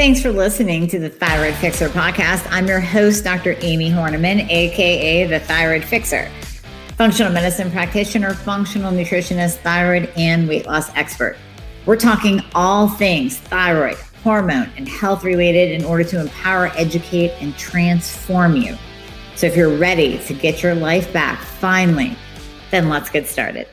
Thanks for listening to the Thyroid Fixer podcast. I'm your host, Dr. Amie Hornaman, aka the Thyroid Fixer, functional medicine practitioner, functional nutritionist, thyroid, and weight loss expert. We're talking all things thyroid, hormone, and health related in order to empower, educate, and transform you. So if you're ready to get your life back finally, then let's get started.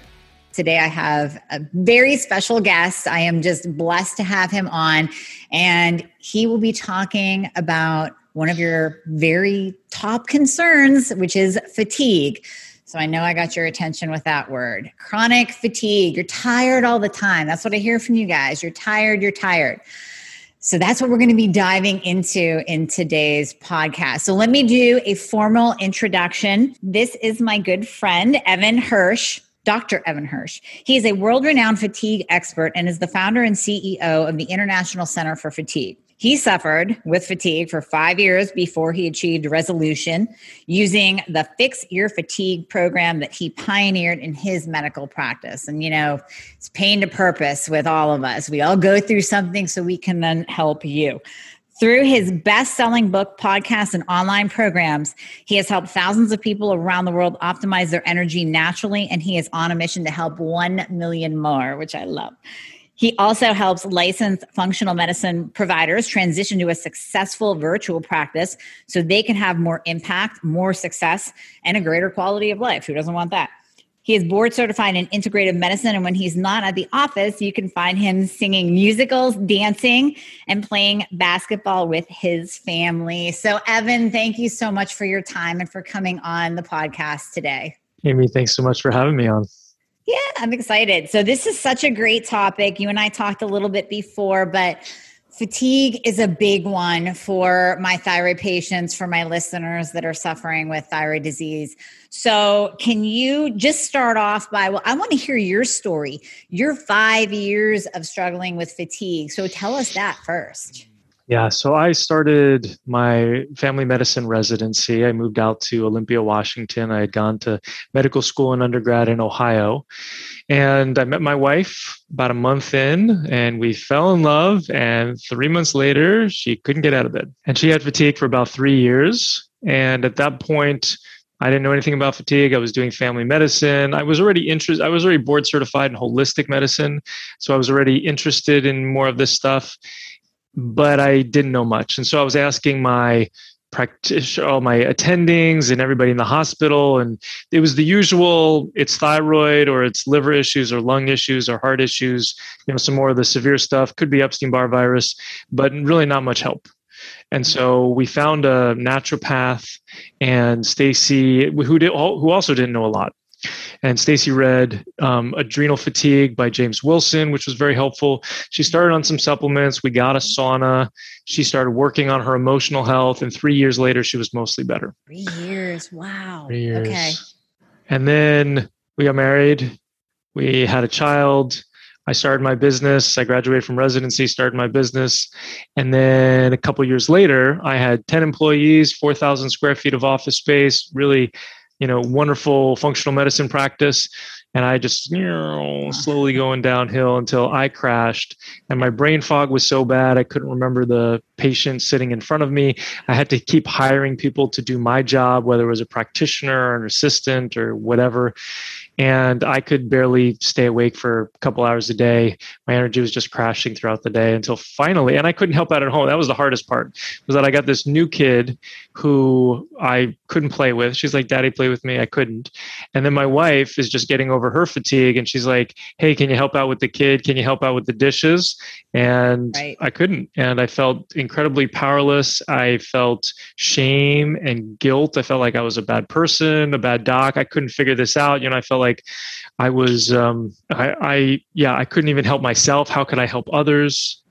Today, I have a very special guest. I am just blessed to have him on, and he will be talking about one of your very top concerns, which is fatigue. So I know I got your attention with that word chronic fatigue. You're tired all the time. That's what I hear from you guys. You're tired, you're tired. So that's what we're going to be diving into in today's podcast. So let me do a formal introduction. This is my good friend, Evan Hirsch. Dr. Evan Hirsch. He is a world renowned fatigue expert and is the founder and CEO of the International Center for Fatigue. He suffered with fatigue for five years before he achieved resolution using the Fix Your Fatigue program that he pioneered in his medical practice. And, you know, it's pain to purpose with all of us. We all go through something so we can then help you. Through his best selling book, podcasts, and online programs, he has helped thousands of people around the world optimize their energy naturally, and he is on a mission to help 1 million more, which I love. He also helps licensed functional medicine providers transition to a successful virtual practice so they can have more impact, more success, and a greater quality of life. Who doesn't want that? He is board certified in integrative medicine. And when he's not at the office, you can find him singing musicals, dancing, and playing basketball with his family. So, Evan, thank you so much for your time and for coming on the podcast today. Amie, thanks so much for having me on. Yeah, I'm excited. So, this is such a great topic. You and I talked a little bit before, but Fatigue is a big one for my thyroid patients, for my listeners that are suffering with thyroid disease. So, can you just start off by, well, I want to hear your story, your five years of struggling with fatigue. So, tell us that first. Yeah, so I started my family medicine residency. I moved out to Olympia, Washington. I had gone to medical school and undergrad in Ohio. And I met my wife about a month in, and we fell in love. And three months later, she couldn't get out of bed. And she had fatigue for about three years. And at that point, I didn't know anything about fatigue. I was doing family medicine. I was already interested. I was already board certified in holistic medicine, so I was already interested in more of this stuff but I didn't know much. And so I was asking my practitioner, all my attendings and everybody in the hospital. And it was the usual, it's thyroid or it's liver issues or lung issues or heart issues, you know, some more of the severe stuff, could be Epstein-Barr virus, but really not much help. And so we found a naturopath and Stacy, who did, who also didn't know a lot. And Stacy read um, Adrenal Fatigue by James Wilson, which was very helpful. She started on some supplements. We got a sauna. She started working on her emotional health. And three years later, she was mostly better. Three years. Wow. Three years. Okay. And then we got married. We had a child. I started my business. I graduated from residency, started my business. And then a couple years later, I had 10 employees, 4,000 square feet of office space, really you know wonderful functional medicine practice and i just you know slowly going downhill until i crashed and my brain fog was so bad i couldn't remember the patient sitting in front of me i had to keep hiring people to do my job whether it was a practitioner or an assistant or whatever and I could barely stay awake for a couple hours a day. My energy was just crashing throughout the day until finally, and I couldn't help out at home. That was the hardest part. Was that I got this new kid who I couldn't play with. She's like, "Daddy, play with me." I couldn't. And then my wife is just getting over her fatigue, and she's like, "Hey, can you help out with the kid? Can you help out with the dishes?" And right. I couldn't, and I felt incredibly powerless. I felt shame and guilt. I felt like I was a bad person, a bad doc. I couldn't figure this out. You know, I felt like like I was, um, I, I, yeah, I couldn't even help myself. How could I help others?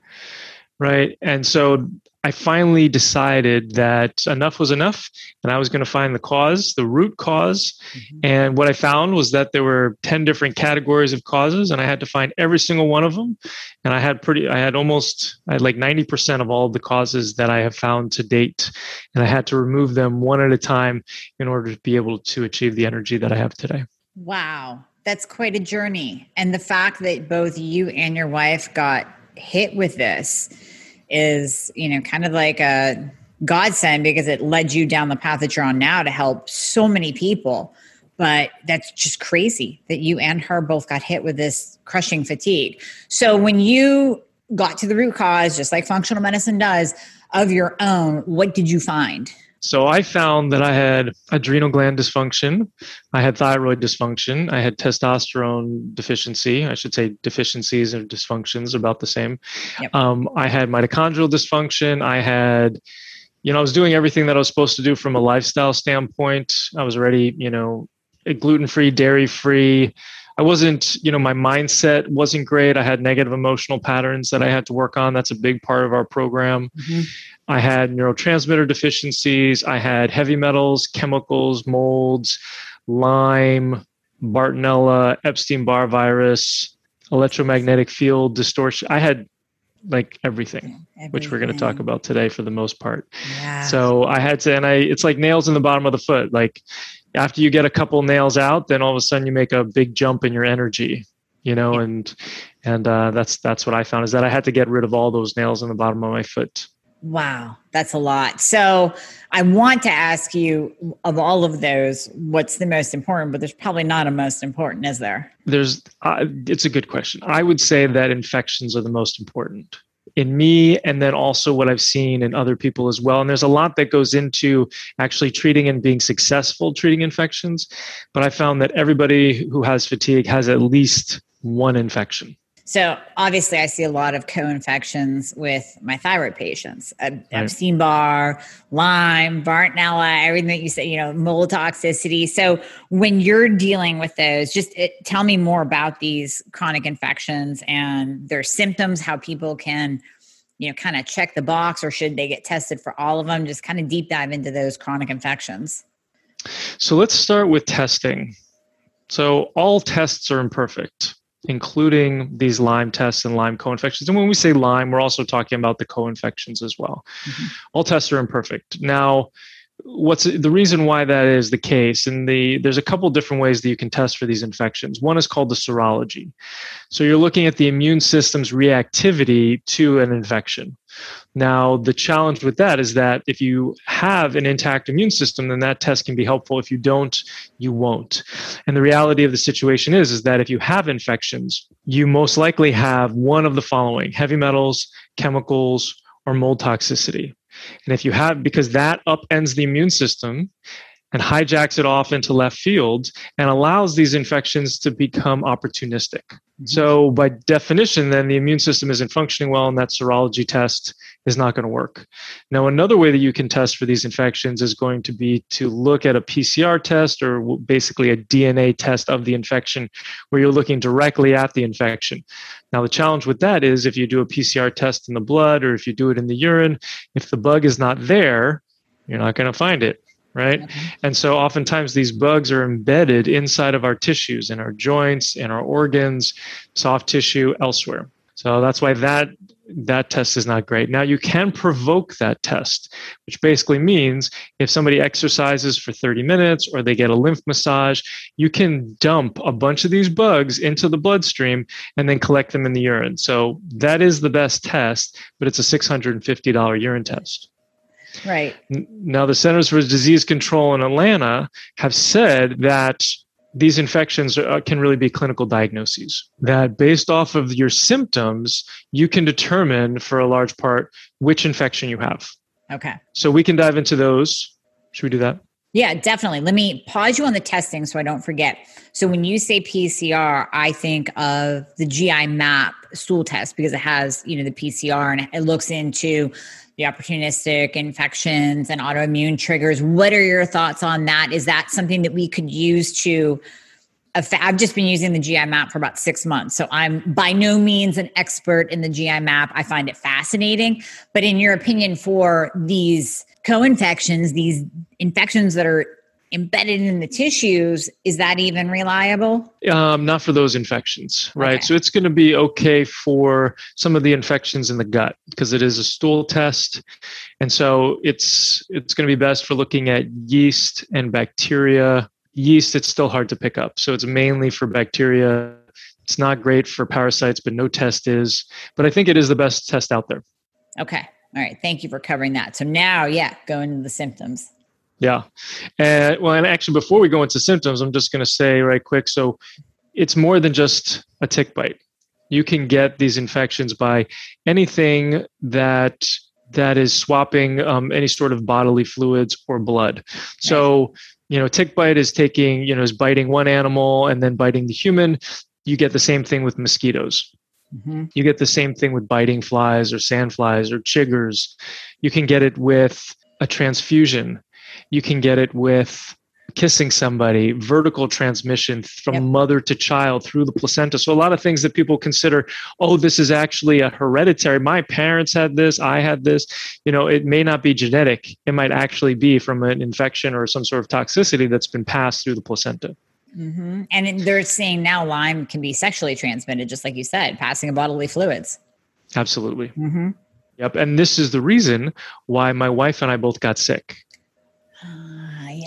Right. And so I finally decided that enough was enough and I was going to find the cause, the root because mm-hmm. And what I found was that there were 10 different categories of causes and I had to find every single one of them. And I had pretty, I had almost, I had like 90% of all of the causes that I have found to date. And I had to remove them one at a time in order to be able to achieve the energy that I have today. Wow, that's quite a journey. And the fact that both you and your wife got hit with this is, you know, kind of like a godsend because it led you down the path that you're on now to help so many people. But that's just crazy that you and her both got hit with this crushing fatigue. So when you got to the root cause, just like functional medicine does, of your own, what did you find? So I found that I had adrenal gland dysfunction, I had thyroid dysfunction, I had testosterone deficiency. I should say deficiencies and dysfunctions about the same. Yep. Um, I had mitochondrial dysfunction. I had, you know, I was doing everything that I was supposed to do from a lifestyle standpoint. I was already, you know, gluten free, dairy free. I wasn't, you know, my mindset wasn't great. I had negative emotional patterns that I had to work on. That's a big part of our program. Mm-hmm. I had neurotransmitter deficiencies. I had heavy metals, chemicals, molds, Lyme, Bartonella, Epstein Barr virus, electromagnetic field distortion. I had like everything, everything. which we're going to talk about today for the most part. Yeah. So I had to, and I, it's like nails in the bottom of the foot. Like after you get a couple nails out, then all of a sudden you make a big jump in your energy, you know, and, and uh, that's, that's what I found is that I had to get rid of all those nails in the bottom of my foot. Wow, that's a lot. So I want to ask you of all of those, what's the most important? But there's probably not a most important, is there? There's. Uh, it's a good question. I would say that infections are the most important in me and then also what I've seen in other people as well. And there's a lot that goes into actually treating and being successful treating infections. But I found that everybody who has fatigue has at least one infection. So obviously, I see a lot of co-infections with my thyroid patients. Right. Epstein Barr, Lyme, Bartonella, everything that you say, you know, mold toxicity. So when you're dealing with those, just it, tell me more about these chronic infections and their symptoms, how people can, you know, kind of check the box, or should they get tested for all of them? Just kind of deep dive into those chronic infections. So let's start with testing. So all tests are imperfect including these Lyme tests and Lyme co-infections. And when we say Lyme, we're also talking about the co-infections as well. Mm-hmm. All tests are imperfect. Now, what's the reason why that is the case and the there's a couple different ways that you can test for these infections. One is called the serology. So you're looking at the immune system's reactivity to an infection. Now the challenge with that is that if you have an intact immune system then that test can be helpful. If you don't you won't. And the reality of the situation is is that if you have infections you most likely have one of the following heavy metals chemicals or mold toxicity and if you have, because that upends the immune system and hijacks it off into left field and allows these infections to become opportunistic. Mm-hmm. So, by definition, then the immune system isn't functioning well, and that serology test is not going to work. Now, another way that you can test for these infections is going to be to look at a PCR test or basically a DNA test of the infection, where you're looking directly at the infection. Now, the challenge with that is if you do a PCR test in the blood or if you do it in the urine, if the bug is not there, you're not going to find it right? Mm-hmm. And so oftentimes these bugs are embedded inside of our tissues, in our joints, in our organs, soft tissue, elsewhere. So that's why that that test is not great. Now you can provoke that test, which basically means if somebody exercises for 30 minutes or they get a lymph massage, you can dump a bunch of these bugs into the bloodstream and then collect them in the urine. So that is the best test, but it's a $650 urine test. Right. Now, the Centers for Disease Control in Atlanta have said that these infections are, uh, can really be clinical diagnoses. That based off of your symptoms, you can determine for a large part which infection you have. Okay. So we can dive into those. Should we do that? Yeah, definitely. Let me pause you on the testing so I don't forget. So when you say PCR, I think of the GI map stool test because it has, you know, the PCR and it looks into the opportunistic infections and autoimmune triggers. What are your thoughts on that? Is that something that we could use to? I've just been using the GI map for about six months. So I'm by no means an expert in the GI map. I find it fascinating. But in your opinion, for these co infections, these infections that are embedded in the tissues, is that even reliable? Um, not for those infections, right? Okay. So it's going to be okay for some of the infections in the gut because it is a stool test, and so it's it's going to be best for looking at yeast and bacteria. Yeast, it's still hard to pick up, so it's mainly for bacteria. It's not great for parasites, but no test is. But I think it is the best test out there. Okay. All right. Thank you for covering that. So now, yeah, go into the symptoms. Yeah. And well, and actually, before we go into symptoms, I'm just going to say right quick. So it's more than just a tick bite. You can get these infections by anything that that is swapping um, any sort of bodily fluids or blood. So, you know, tick bite is taking, you know, is biting one animal and then biting the human. You get the same thing with mosquitoes. Mm-hmm. You get the same thing with biting flies or sandflies or chiggers. You can get it with a transfusion. You can get it with kissing somebody, vertical transmission from yep. mother to child through the placenta. So, a lot of things that people consider, oh, this is actually a hereditary. My parents had this, I had this. You know, it may not be genetic, it might actually be from an infection or some sort of toxicity that's been passed through the placenta. Mm-hmm. And they're saying now Lyme can be sexually transmitted, just like you said, passing of bodily fluids. Absolutely. Mm-hmm. Yep. And this is the reason why my wife and I both got sick.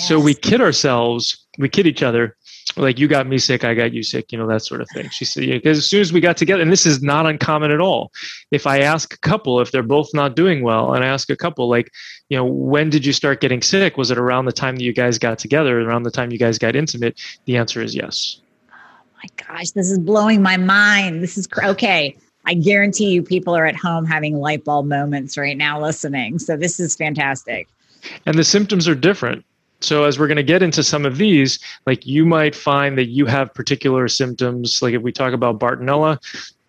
So we kid ourselves, we kid each other, like you got me sick, I got you sick, you know, that sort of thing. She said, because as soon as we got together, and this is not uncommon at all. If I ask a couple, if they're both not doing well, and I ask a couple, like, you know, when did you start getting sick? Was it around the time that you guys got together, around the time you guys got intimate? The answer is yes. Oh my gosh, this is blowing my mind. This is cr- okay. I guarantee you people are at home having light bulb moments right now listening. So this is fantastic. And the symptoms are different. So, as we're going to get into some of these, like you might find that you have particular symptoms. Like if we talk about Bartonella,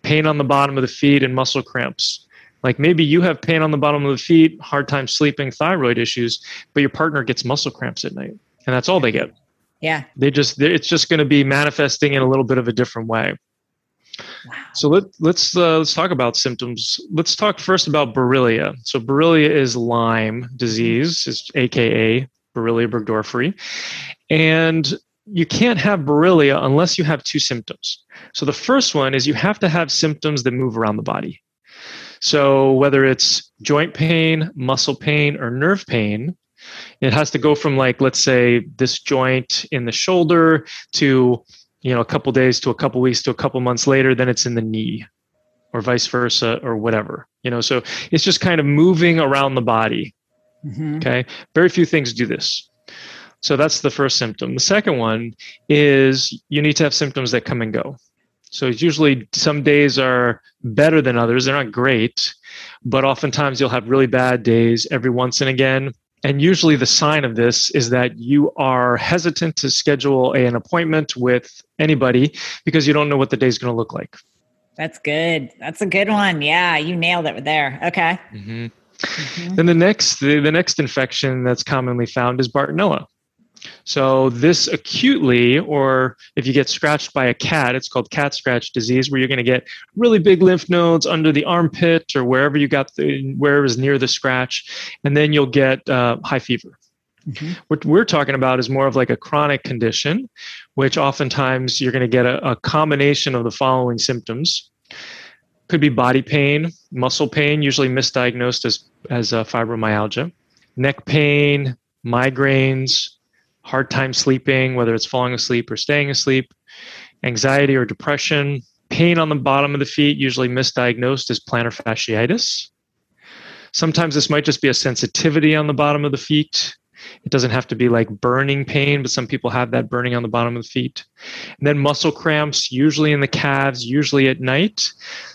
pain on the bottom of the feet and muscle cramps. Like maybe you have pain on the bottom of the feet, hard time sleeping, thyroid issues, but your partner gets muscle cramps at night, and that's all they get. Yeah. They just, it's just going to be manifesting in a little bit of a different way. Wow. So let, let's uh, let's talk about symptoms. Let's talk first about Borrelia. So Borrelia is Lyme disease, is AKA Borrelia burgdorferi. And you can't have Borrelia unless you have two symptoms. So the first one is you have to have symptoms that move around the body. So whether it's joint pain, muscle pain, or nerve pain, it has to go from like let's say this joint in the shoulder to you know a couple days to a couple weeks to a couple months later then it's in the knee or vice versa or whatever you know so it's just kind of moving around the body Mm-hmm. Okay. Very few things do this. So that's the first symptom. The second one is you need to have symptoms that come and go. So it's usually some days are better than others. They're not great, but oftentimes you'll have really bad days every once and again. And usually the sign of this is that you are hesitant to schedule an appointment with anybody because you don't know what the day is going to look like. That's good. That's a good one. Yeah, you nailed it there. Okay. Mm-hmm. Mm-hmm. Then the next the, the next infection that's commonly found is Bartonella. So this acutely, or if you get scratched by a cat, it's called cat scratch disease, where you're going to get really big lymph nodes under the armpit or wherever you got the wherever is near the scratch, and then you'll get uh, high fever. Mm-hmm. What we're talking about is more of like a chronic condition, which oftentimes you're going to get a, a combination of the following symptoms could be body pain, muscle pain, usually misdiagnosed as, as uh, fibromyalgia, neck pain, migraines, hard time sleeping, whether it's falling asleep or staying asleep, anxiety or depression, pain on the bottom of the feet, usually misdiagnosed as plantar fasciitis. Sometimes this might just be a sensitivity on the bottom of the feet. It doesn't have to be like burning pain, but some people have that burning on the bottom of the feet. And then muscle cramps, usually in the calves, usually at night.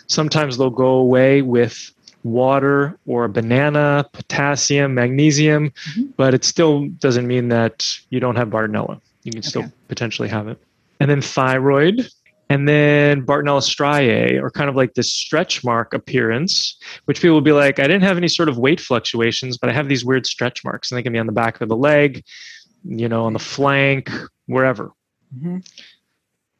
Sometimes they'll go away with water or a banana, potassium, magnesium, mm-hmm. but it still doesn't mean that you don't have Bartonella. You can okay. still potentially have it. And then thyroid, and then Bartonella striae, or kind of like this stretch mark appearance, which people will be like, I didn't have any sort of weight fluctuations, but I have these weird stretch marks, and they can be on the back of the leg, you know, on the flank, wherever. Mm-hmm.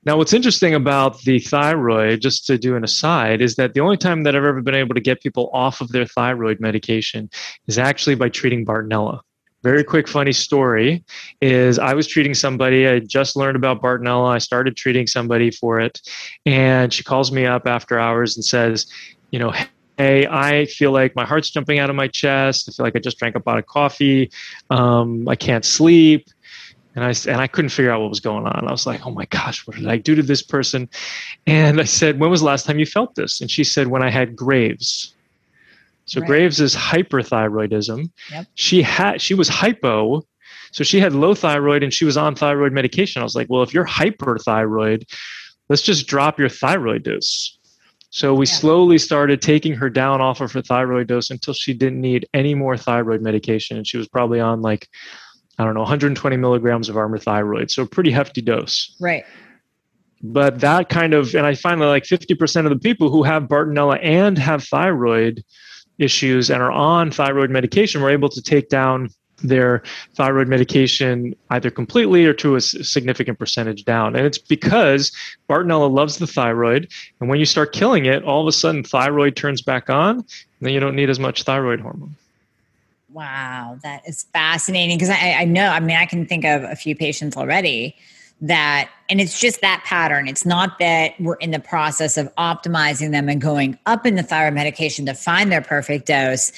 Now, what's interesting about the thyroid, just to do an aside, is that the only time that I've ever been able to get people off of their thyroid medication is actually by treating Bartonella very quick funny story is i was treating somebody i just learned about bartonella i started treating somebody for it and she calls me up after hours and says you know hey i feel like my heart's jumping out of my chest i feel like i just drank a pot of coffee um, i can't sleep and I and I couldn't figure out what was going on. I was like, "Oh my gosh, what did I do to this person?" And I said, "When was the last time you felt this?" And she said, "When I had Graves." So Right. Graves is hyperthyroidism. Yep. She had she was hypo, so she had low thyroid and she was on thyroid medication. I was like, well, if you're hyperthyroid, let's just drop your thyroid dose. So we Yeah. slowly started taking her down off of her thyroid dose until she didn't need any more thyroid medication. And she was probably on like, I don't know, 120 milligrams of Armour thyroid. So a pretty hefty dose Right. but that kind of and i find that like 50% of the people who have bartonella and have thyroid issues and are on thyroid medication were able to take down their thyroid medication either completely or to a significant percentage down. And it's because bartonella loves the thyroid and when you start killing it all of a sudden thyroid turns back on and then you don't need as much thyroid hormone. Wow, that is fascinating because I, I know, I mean, I can think of a few patients already that, and it's just that pattern. It's not that we're in the process of optimizing them and going up in the thyroid medication to find their perfect dose.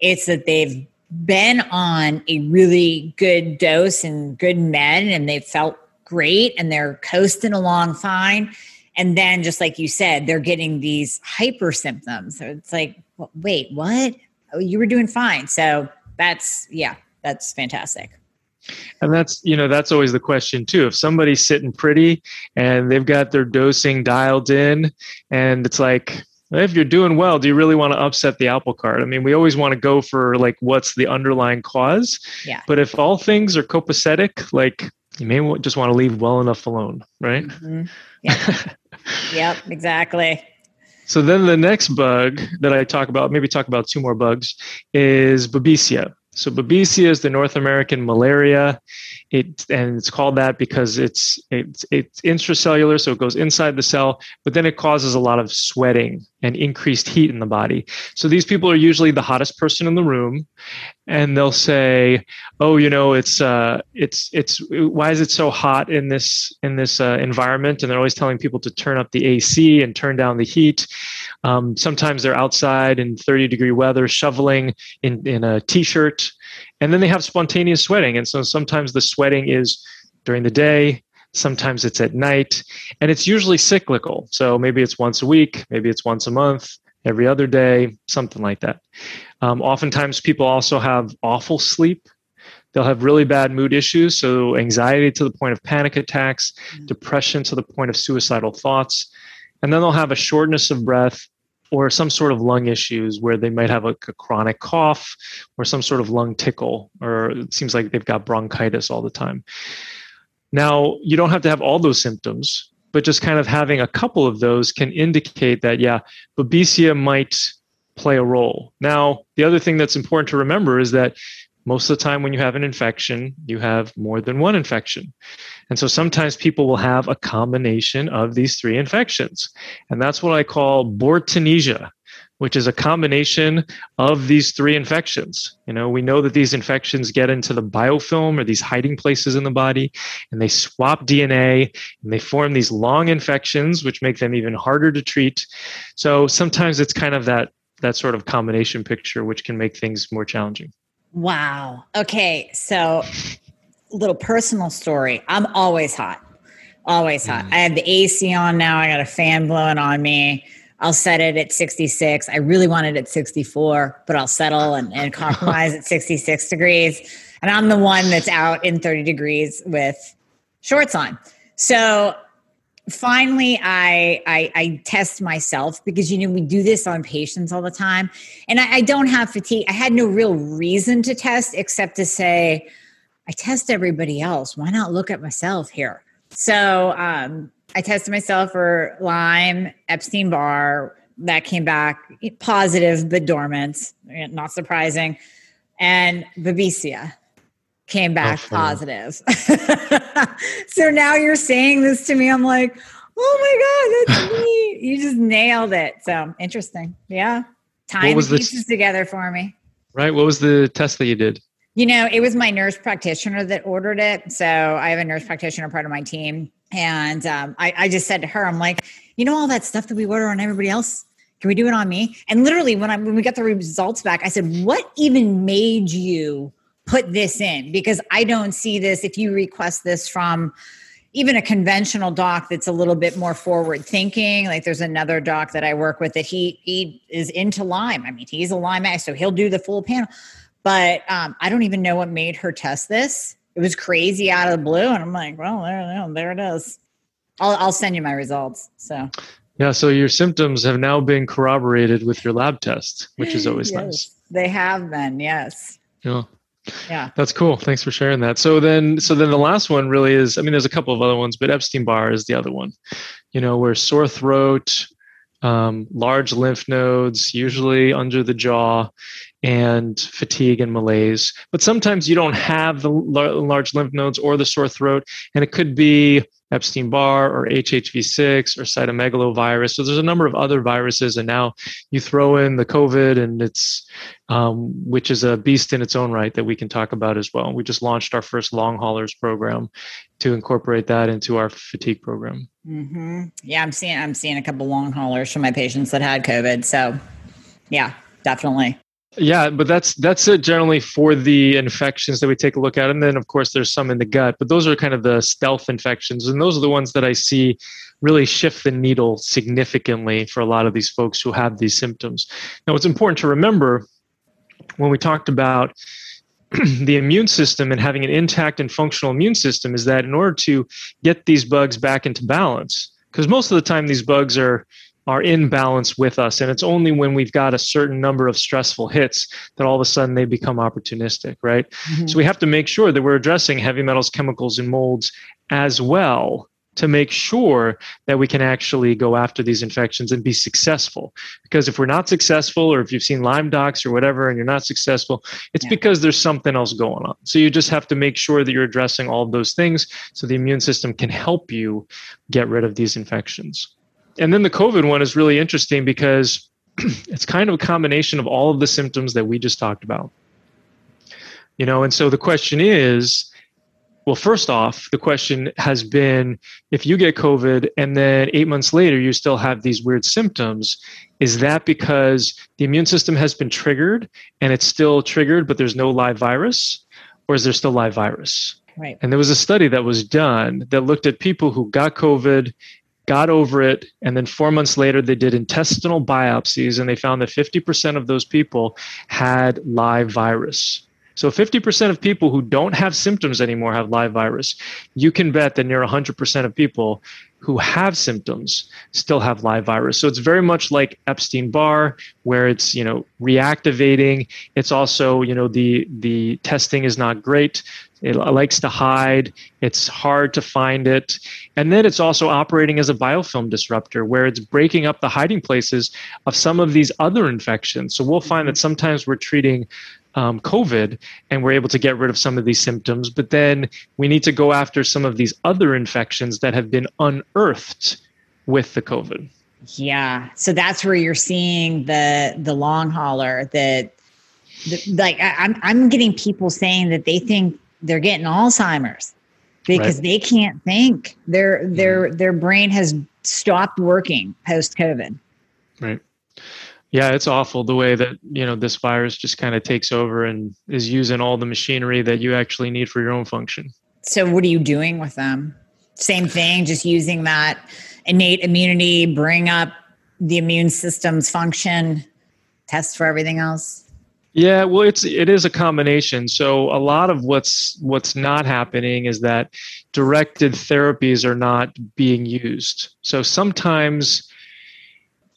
It's that they've been on a really good dose and good med and they've felt great and they're coasting along fine. And then, just like you said, they're getting these hyper symptoms. So it's like, wait, what? oh, you were doing fine. So that's yeah, that's fantastic. And that's, you know, that's always the question too. If somebody's sitting pretty and they've got their dosing dialed in, and it's like, if you're doing well, do you really want to upset the apple cart? I mean, we always want to go for like what's the underlying cause. Yeah. But if all things are copacetic, like you may just want to leave well enough alone, right? Mhm. Yep. yep, exactly. So then the next bug that I talk about, maybe talk about two more bugs, is Babesia. So Babesia is the North American malaria. It and it's called that because it's it's it's intracellular, so it goes inside the cell, but then it causes a lot of sweating and increased heat in the body. So these people are usually the hottest person in the room, and they'll say, "Oh, you know, it's uh, it's it's why is it so hot in this in this uh, environment?" And they're always telling people to turn up the AC and turn down the heat. Um, sometimes they're outside in 30 degree weather, shoveling in in a t-shirt, and then they have spontaneous sweating. And so sometimes the sweating is during the day. Sometimes it's at night, and it's usually cyclical. So maybe it's once a week, maybe it's once a month, every other day, something like that. Um, oftentimes, people also have awful sleep. They'll have really bad mood issues, so anxiety to the point of panic attacks, depression to the point of suicidal thoughts. And then they'll have a shortness of breath or some sort of lung issues where they might have a, a chronic cough or some sort of lung tickle, or it seems like they've got bronchitis all the time. Now, you don't have to have all those symptoms, but just kind of having a couple of those can indicate that, yeah, Babesia might play a role. Now, the other thing that's important to remember is that most of the time when you have an infection, you have more than one infection. And so sometimes people will have a combination of these three infections. And that's what I call Bortezomia, which is a combination of these three infections. You know, we know that these infections get into the biofilm or these hiding places in the body, and they swap DNA and they form these long infections, which make them even harder to treat. So sometimes it's kind of that that sort of combination picture, which can make things more challenging. Wow. Okay, so little personal story. I'm always hot. Always hot. Mm. I have the AC on now. I got a fan blowing on me. I'll set it at 66. I really want it at 64, but I'll settle and, and compromise at 66 degrees. And I'm the one that's out in 30 degrees with shorts on. So finally I, I I test myself because you know we do this on patients all the time. And I, I don't have fatigue. I had no real reason to test except to say, I test everybody else. Why not look at myself here? So um, I tested myself for Lyme, Epstein Barr. That came back positive but dormant. Not surprising. And Babesia came back Oh, positive. so now you're saying this to me. I'm like, oh my God, that's me. You just nailed it. So interesting. Yeah. Tying the pieces together for me. Right? What was the test that you did? You know, it was my nurse practitioner that ordered it. So I have a nurse practitioner part of my team. And um, I, I just said to her, I'm like, you know, all that stuff that we order on everybody else, can we do it on me? And literally, when I when we got the results back, I said, what even made you put this in? Because I don't see this. If you request this from even a conventional doc that's a little bit more forward thinking. Like there's another doc that I work with that he he is into Lyme. I mean, he's a Lyme so he'll do the full panel. But um, I don't even know what made her test this. It was crazy out of the blue, and I'm like, well, there, there it is. I'll I'll send you my results. So yeah, so your symptoms have now been corroborated with your lab test, which is always yes, nice. They have been, yes. Yeah. Yeah. That's cool. Thanks for sharing that. So then so then the last one really is I mean there's a couple of other ones, but Epstein-Barr is the other one. You know, where sore throat, um, large lymph nodes, usually under the jaw, and fatigue and malaise. But sometimes you don't have the large lymph nodes or the sore throat, and it could be Epstein Barr or HHV6 or cytomegalovirus. So there's a number of other viruses, and now you throw in the COVID, and it's um, which is a beast in its own right that we can talk about as well. We just launched our first long haulers program to incorporate that into our fatigue program. Mm-hmm. Yeah, I'm seeing I'm seeing a couple long haulers from my patients that had COVID. So, yeah, definitely. Yeah, but that's that's it generally for the infections that we take a look at, and then of course there's some in the gut. But those are kind of the stealth infections, and those are the ones that I see really shift the needle significantly for a lot of these folks who have these symptoms. Now, what's important to remember when we talked about the immune system and having an intact and functional immune system is that in order to get these bugs back into balance, because most of the time these bugs are are in balance with us. And it's only when we've got a certain number of stressful hits that all of a sudden they become opportunistic, right? Mm-hmm. So we have to make sure that we're addressing heavy metals, chemicals, and molds as well to make sure that we can actually go after these infections and be successful. Because if we're not successful, or if you've seen Lyme docs or whatever, and you're not successful, it's yeah. because there's something else going on. So you just have to make sure that you're addressing all of those things so the immune system can help you get rid of these infections and then the COVID one is really interesting because it's kind of a combination of all of the symptoms that we just talked about. You know, and so the question is, well, first off, the question has been if you get COVID and then eight months later you still have these weird symptoms, is that because the immune system has been triggered and it's still triggered, but there's no live virus? Or is there still live virus? Right. And there was a study that was done that looked at people who got COVID got over it, and then four months later, they did intestinal biopsies, and they found that 50% of those people had live virus. So 50% of people who don't have symptoms anymore have live virus. You can bet that near 100% of people who have symptoms still have live virus. So it's very much like Epstein-Barr, where it's you know reactivating. It's also you know the the testing is not great. It likes to hide. It's hard to find it. And then it's also operating as a biofilm disruptor where it's breaking up the hiding places of some of these other infections. So we'll find that mm-hmm. sometimes we're treating um, COVID and we're able to get rid of some of these symptoms, but then we need to go after some of these other infections that have been unearthed with the COVID. Yeah. So that's where you're seeing the the long hauler that like I, I'm I'm getting people saying that they think they're getting Alzheimer's because right. they can't think. Their their mm-hmm. their brain has stopped working post COVID. Right. Yeah, it's awful the way that you know this virus just kind of takes over and is using all the machinery that you actually need for your own function. So, what are you doing with them? Same thing, just using that innate immunity, bring up the immune system's function, test for everything else. Yeah, well, it's it is a combination. So a lot of what's what's not happening is that directed therapies are not being used. So sometimes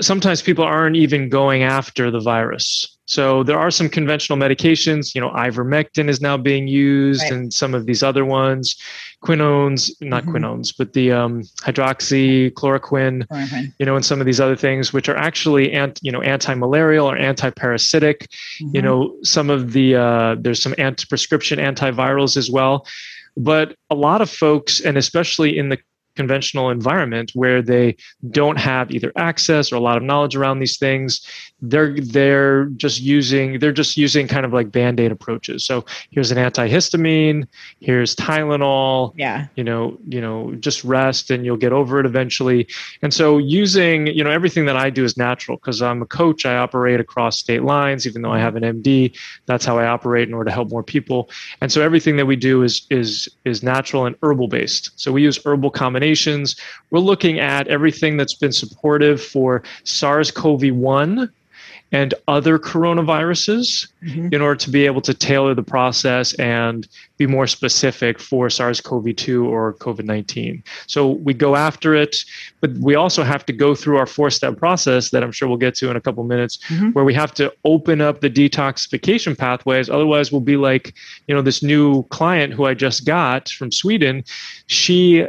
sometimes people aren't even going after the virus. So there are some conventional medications. You know, ivermectin is now being used, right. and some of these other ones, quinones, not mm-hmm. quinones, but the um, hydroxychloroquine. Mm-hmm. You know, and some of these other things, which are actually ant, you know anti-malarial or anti-parasitic. Mm-hmm. You know, some of the uh, there's some anti prescription antivirals as well. But a lot of folks, and especially in the conventional environment where they don't have either access or a lot of knowledge around these things. They're they're just using they're just using kind of like band-aid approaches. So here's an antihistamine here's tylenol yeah. you know you know just rest and you'll get over it eventually. And so using you know everything that i do is natural because i'm a coach. I operate across state lines even though i have an md that's how i operate in order to help more people. And so everything that we do is is is natural and herbal based so we use herbal combinations we're looking at everything that's been supportive for sars-cov-1 and other coronaviruses mm-hmm. in order to be able to tailor the process and be more specific for SARS CoV 2 or COVID 19. So we go after it, but we also have to go through our four step process that I'm sure we'll get to in a couple minutes, mm-hmm. where we have to open up the detoxification pathways. Otherwise, we'll be like, you know, this new client who I just got from Sweden. She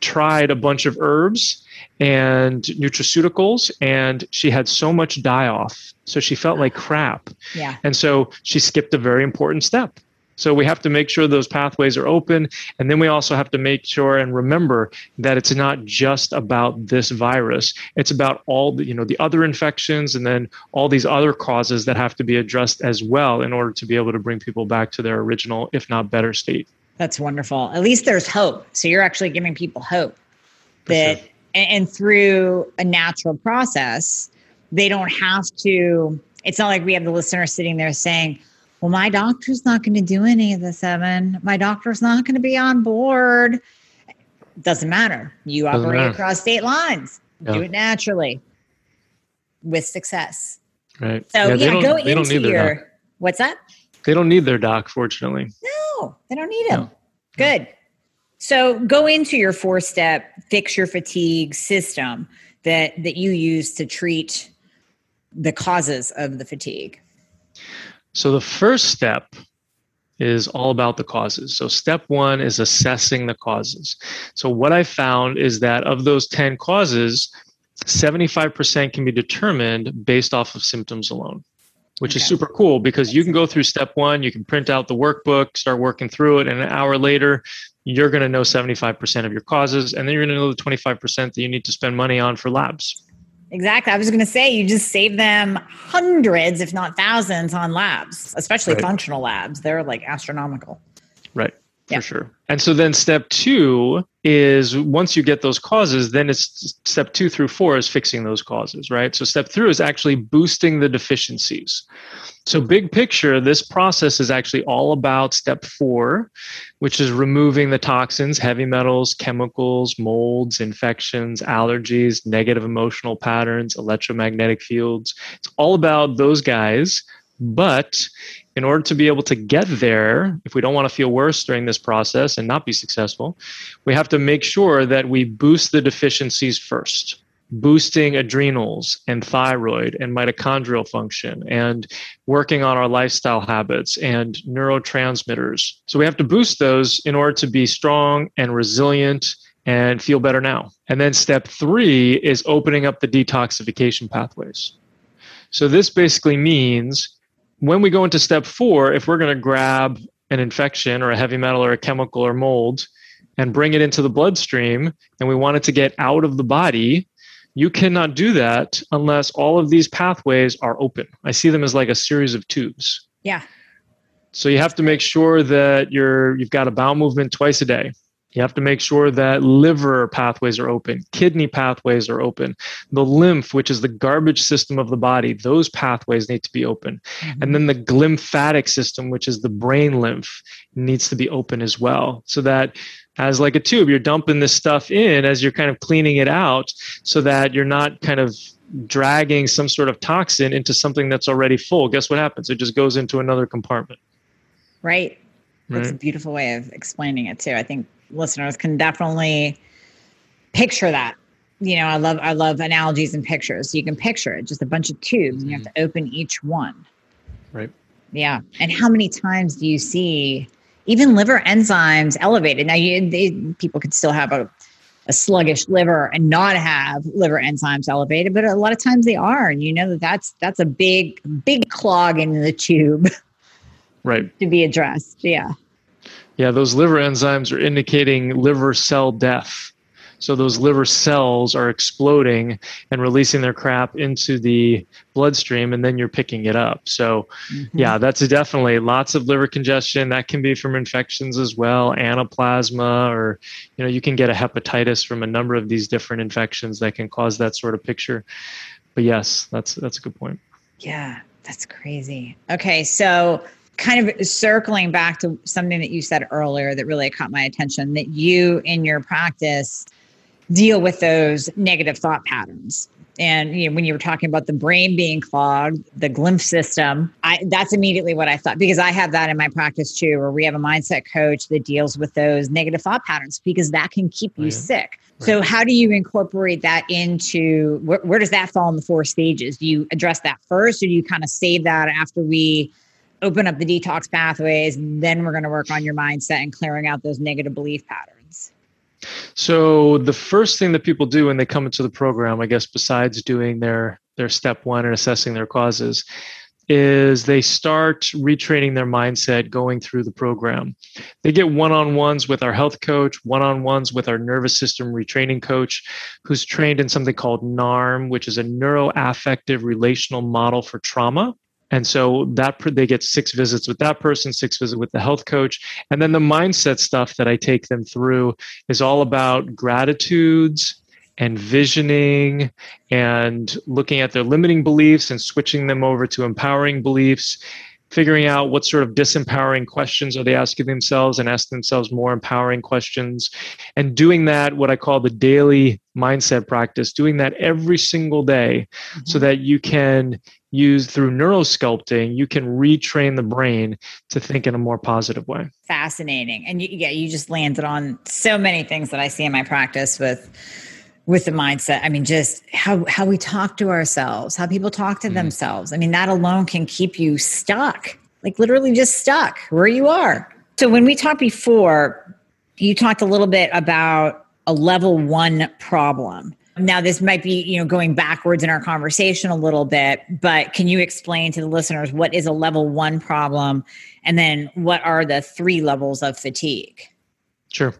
tried a bunch of herbs and nutraceuticals and she had so much die off. So she felt like crap. Yeah. And so she skipped a very important step. So we have to make sure those pathways are open. And then we also have to make sure and remember that it's not just about this virus. It's about all the you know the other infections and then all these other causes that have to be addressed as well in order to be able to bring people back to their original if not better state that's wonderful at least there's hope so you're actually giving people hope that sure and, and through a natural process, they don't have to. It's not like we have the listener sitting there saying, well, my doctor's not going to do any of this, Evan. My doctor's not going to be on board. Doesn't matter. You Doesn't operate matter. across state lines. Yeah. Do it naturally with success. Right. So yeah, yeah go into your doc. what's that? They don't need their doc, fortunately. No, they don't need them. No. Good. So go into your four step fix your fatigue system that that you use to treat the causes of the fatigue. So the first step is all about the causes. So step 1 is assessing the causes. So what I found is that of those 10 causes, 75% can be determined based off of symptoms alone which okay. is super cool because you can go through step one, you can print out the workbook, start working through it, and an hour later, you're going to know 75% of your causes, and then you're going to know the 25% that you need to spend money on for labs. Exactly. I was going to say you just save them hundreds, if not thousands, on labs, especially right. functional labs. They're like astronomical. Right for sure. And so then step two is once you get those causes, then it's step two through four is fixing those causes, right? So step three is actually boosting the deficiencies. So, mm-hmm. big picture, this process is actually all about step four, which is removing the toxins, heavy metals, chemicals, molds, infections, allergies, negative emotional patterns, electromagnetic fields. It's all about those guys. But in order to be able to get there, if we don't want to feel worse during this process and not be successful, we have to make sure that we boost the deficiencies first. Boosting adrenals and thyroid and mitochondrial function, and working on our lifestyle habits and neurotransmitters. So, we have to boost those in order to be strong and resilient and feel better now. And then, step three is opening up the detoxification pathways. So, this basically means when we go into step four, if we're going to grab an infection or a heavy metal or a chemical or mold and bring it into the bloodstream and we want it to get out of the body, you cannot do that unless all of these pathways are open. I see them as like a series of tubes. Yeah. So you have to make sure that you're you've got a bowel movement twice a day. You have to make sure that liver pathways are open, kidney pathways are open, the lymph, which is the garbage system of the body, those pathways need to be open. Mm-hmm. And then the glymphatic system, which is the brain lymph, needs to be open as well. So that as like a tube, you're dumping this stuff in as you're kind of cleaning it out so that you're not kind of dragging some sort of toxin into something that's already full. Guess what happens? It just goes into another compartment. Right. That's right. a beautiful way of explaining it too. I think listeners can definitely picture that. You know, I love I love analogies and pictures. So you can picture it, just a bunch of tubes, and you have mm-hmm. to open each one. Right. Yeah. And how many times do you see even liver enzymes elevated? Now, you they, people could still have a a sluggish liver and not have liver enzymes elevated, but a lot of times they are, and you know that that's that's a big big clog in the tube, right, to be addressed. Yeah. Yeah, those liver enzymes are indicating liver cell death. So those liver cells are exploding and releasing their crap into the bloodstream, and then you're picking it up. So, mm-hmm. yeah, that's definitely lots of liver congestion. That can be from infections as well, anaplasma, or you know, you can get a hepatitis from a number of these different infections that can cause that sort of picture. But yes, that's that's a good point. Yeah, that's crazy. Okay, so kind of circling back to something that you said earlier that really caught my attention that you in your practice deal with those negative thought patterns and you know, when you were talking about the brain being clogged the glymph system I, that's immediately what i thought because i have that in my practice too where we have a mindset coach that deals with those negative thought patterns because that can keep you right. sick right. so how do you incorporate that into where, where does that fall in the four stages do you address that first or do you kind of save that after we open up the detox pathways. and Then we're going to work on your mindset and clearing out those negative belief patterns. So the first thing that people do when they come into the program, I guess, besides doing their their step one and assessing their causes, is they start retraining their mindset going through the program. They get one on ones with our health coach, one on ones with our nervous system retraining coach, who's trained in something called NARM, which is a neuroaffective relational model for trauma. And so that they get six visits with that person, six visits with the health coach. And then the mindset stuff that I take them through is all about gratitudes and visioning and looking at their limiting beliefs and switching them over to empowering beliefs figuring out what sort of disempowering questions are they asking themselves and ask themselves more empowering questions and doing that what i call the daily mindset practice doing that every single day mm-hmm. so that you can use through neurosculpting, you can retrain the brain to think in a more positive way. Fascinating. And you, yeah, you just landed on so many things that I see in my practice with with the mindset. I mean, just how how we talk to ourselves, how people talk to mm. themselves. I mean, that alone can keep you stuck, like literally just stuck where you are. So when we talked before, you talked a little bit about a level one problem. Now, this might be, you know, going backwards in our conversation a little bit, but can you explain to the listeners what is a level one problem and then what are the three levels of fatigue? Sure.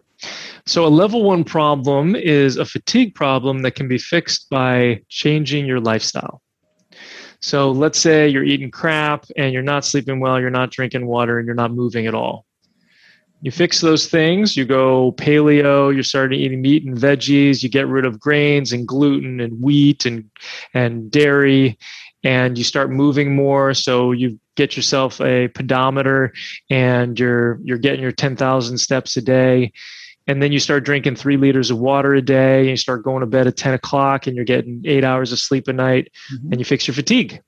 So, a level one problem is a fatigue problem that can be fixed by changing your lifestyle. So, let's say you're eating crap and you're not sleeping well, you're not drinking water, and you're not moving at all you fix those things you go paleo you're starting eating meat and veggies you get rid of grains and gluten and wheat and and dairy and you start moving more so you get yourself a pedometer and you're you're getting your 10,000 steps a day. And then you start drinking three liters of water a day and you start going to bed at 10 o'clock and you're getting eight hours of sleep a night mm-hmm. and you fix your fatigue.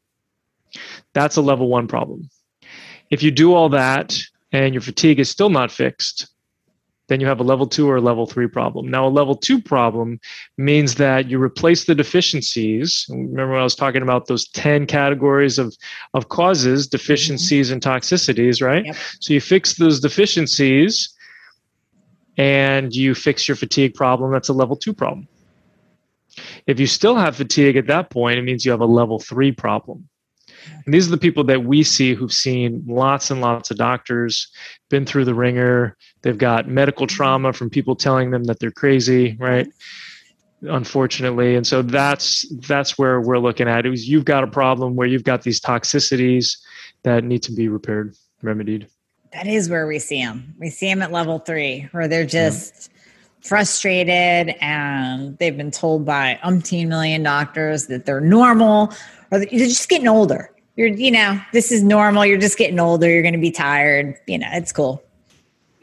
That's a level one problem. If you do all that and your fatigue is still not fixed, then you have a level two or a level three problem. Now, a level two problem means that you replace the deficiencies. Remember, when I was talking about those 10 categories of, of causes, deficiencies, mm-hmm. and toxicities, right? Yep. So you fix those deficiencies and you fix your fatigue problem. That's a level two problem. If you still have fatigue at that point, it means you have a level three problem. And these are the people that we see who've seen lots and lots of doctors, been through the wringer. They've got medical mm-hmm. trauma from people telling them that they're crazy, right? Mm-hmm. Unfortunately, and so that's that's where we're looking at. It was you've got a problem where you've got these toxicities that need to be repaired, remedied. That is where we see them. We see them at level three, where they're just. Yeah frustrated and they've been told by umpteen million doctors that they're normal or they're just getting older you're, you know, this is normal. You're just getting older. You're going to be tired. You know, it's cool.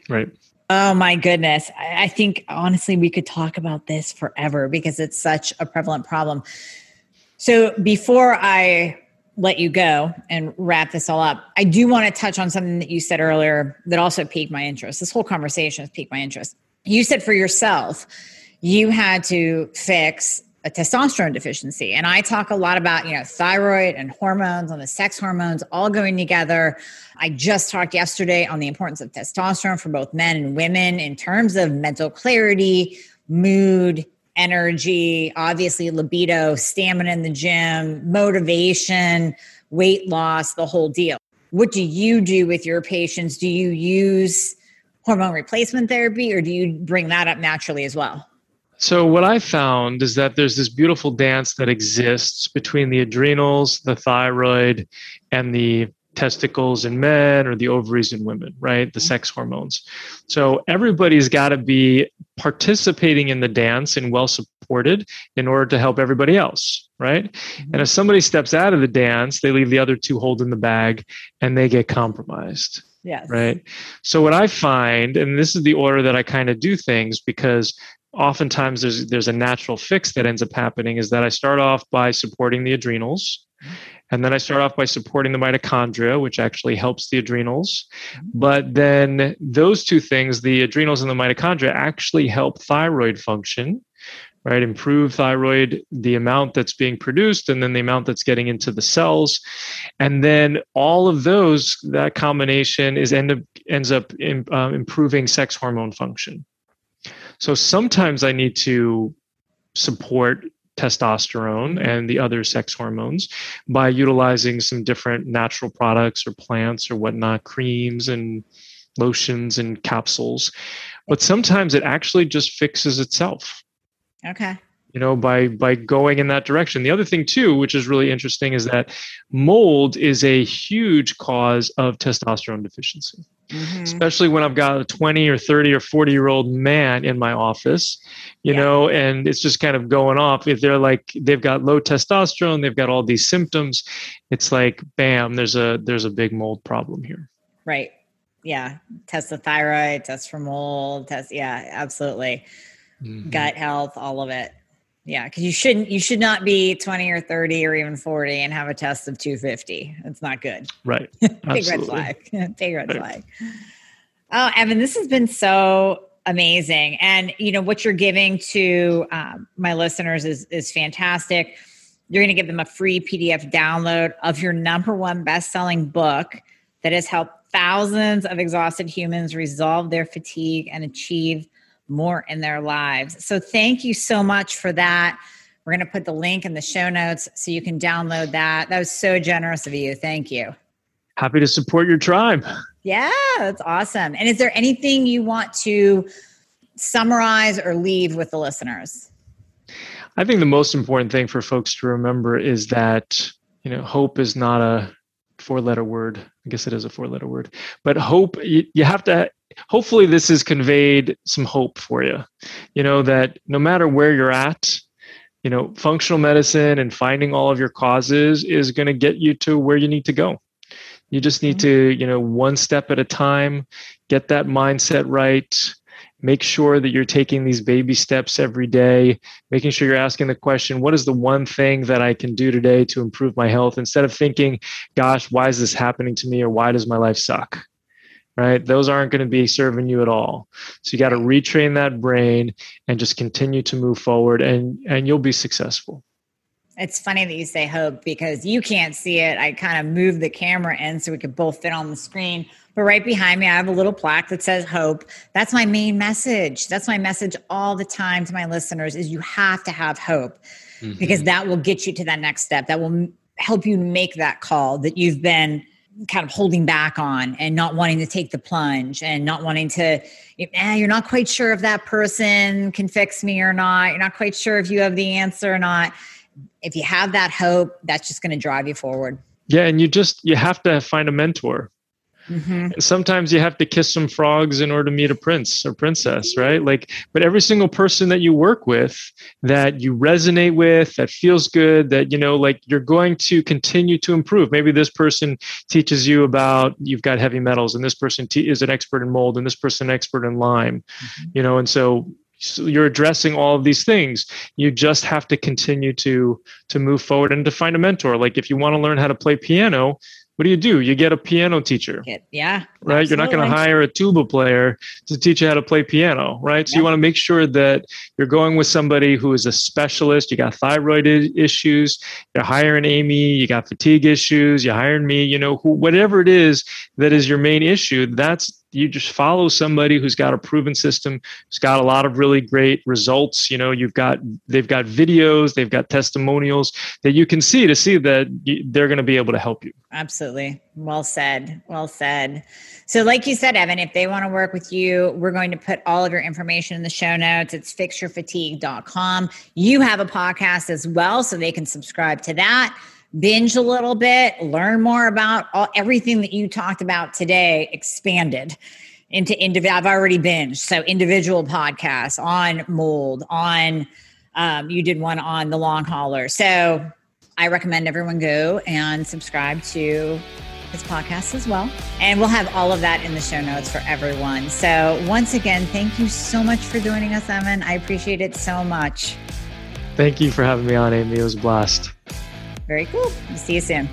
Right. Oh my goodness. I, I think honestly, we could talk about this forever because it's such a prevalent problem. So before I let you go and wrap this all up, I do want to touch on something that you said earlier that also piqued my interest. This whole conversation has piqued my interest. You said for yourself, you had to fix a testosterone deficiency. And I talk a lot about, you know, thyroid and hormones and the sex hormones all going together. I just talked yesterday on the importance of testosterone for both men and women in terms of mental clarity, mood, energy, obviously libido, stamina in the gym, motivation, weight loss, the whole deal. What do you do with your patients? Do you use hormone replacement therapy or do you bring that up naturally as well? So, what I found is that there's this beautiful dance that exists between the adrenals, the thyroid, and the testicles in men or the ovaries in women, right? The sex hormones. So, everybody's got to be participating in the dance and well supported in order to help everybody else, right? Mm-hmm. And if somebody steps out of the dance, they leave the other two holding the bag and they get compromised. Yes. Right. So what I find, and this is the order that I kind of do things because oftentimes there's there's a natural fix that ends up happening is that I start off by supporting the adrenals. And then I start off by supporting the mitochondria, which actually helps the adrenals. But then those two things, the adrenals and the mitochondria, actually help thyroid function, right? Improve thyroid, the amount that's being produced, and then the amount that's getting into the cells. And then all of those, that combination is end up, ends up in, uh, improving sex hormone function. So sometimes I need to support testosterone and the other sex hormones by utilizing some different natural products or plants or whatnot, creams and lotions and capsules. But sometimes it actually just fixes itself. Okay you know by by going in that direction. The other thing too which is really interesting is that mold is a huge cause of testosterone deficiency. Mm-hmm. especially when i've got a 20 or 30 or 40 year old man in my office you yeah. know and it's just kind of going off. If they're like they've got low testosterone they've got all these symptoms it's like bam there's a there's a big mold problem here. Right. Yeah. Test the thyroid test for mold test yeah absolutely. Mm-hmm. gut health all of it yeah, because you shouldn't you should not be 20 or 30 or even 40 and have a test of 250. It's not good. Right. Big red flag. Big red right. flag. Oh, Evan, this has been so amazing. And you know what you're giving to um, my listeners is is fantastic. You're going to give them a free PDF download of your number one best-selling book that has helped thousands of exhausted humans resolve their fatigue and achieve more in their lives. So thank you so much for that. We're going to put the link in the show notes so you can download that. That was so generous of you. Thank you. Happy to support your tribe. Yeah, that's awesome. And is there anything you want to summarize or leave with the listeners? I think the most important thing for folks to remember is that, you know, hope is not a four letter word. I guess it is a four letter word. But hope, you, you have to hopefully this has conveyed some hope for you. You know that no matter where you're at you know functional medicine and finding all of your causes is going to get you to where you need to go. You just need to you know one step at a time get that mindset right make sure that you're taking these baby steps every day making sure you're asking the question what is the one thing that i can do today to improve my health? instead of thinking gosh why is this happening to me or why does my life suck right? Those aren't going to be serving you at all. So you got to retrain that brain and just continue to move forward and and you'll be successful. It's funny that you say hope because you can't see it. I kind of moved the camera in so we could both fit on the screen. But right behind me, I have a little plaque that says hope. That's my main message. That's my message all the time to my listeners is you have to have hope mm-hmm. because that will get you to that next step. That will help you make that call that you've been – kind of holding back on and not wanting to take the plunge and not wanting to eh, you're not quite sure if that person can fix me or not. You're not quite sure if you have the answer or not. If you have that hope that's just going to drive you forward. Yeah and you just you have to find a mentor Mm-hmm. Sometimes you have to kiss some frogs in order to meet a prince or princess, right? Like, but every single person that you work with that you resonate with, that feels good, that, you know, like you're going to continue to improve. Maybe this person teaches you about you've got heavy metals, and this person te- is an expert in mold, and this person an expert in Lyme, mm-hmm. you know, and so so you're addressing all of these things you just have to continue to to move forward and to find a mentor like if you want to learn how to play piano what do you do? You get a piano teacher. Yeah. Right. Absolutely. You're not going to hire a tuba player to teach you how to play piano. Right. So yeah. you want to make sure that you're going with somebody who is a specialist. You got thyroid issues. You're hiring Amie. You got fatigue issues. You're hiring me. You know, who, whatever it is that is your main issue, that's you just follow somebody who's got a proven system, who's got a lot of really great results. You know, you've got they've got videos, they've got testimonials that you can see to see that they're going to be able to help you. Absolutely. Well said. Well said. So, like you said, Evan, if they want to work with you, we're going to put all of your information in the show notes. It's fixyourfatigue.com. You have a podcast as well, so they can subscribe to that binge a little bit, learn more about all, everything that you talked about today, expanded into individual. I've already binged. So individual podcasts on mold, on um, you did one on the long hauler. So I recommend everyone go and subscribe to his podcast as well. And we'll have all of that in the show notes for everyone. So once again, thank you so much for joining us, Evan. I appreciate it so much. Thank you for having me on, Amie. It was a blast. Very cool. See you soon.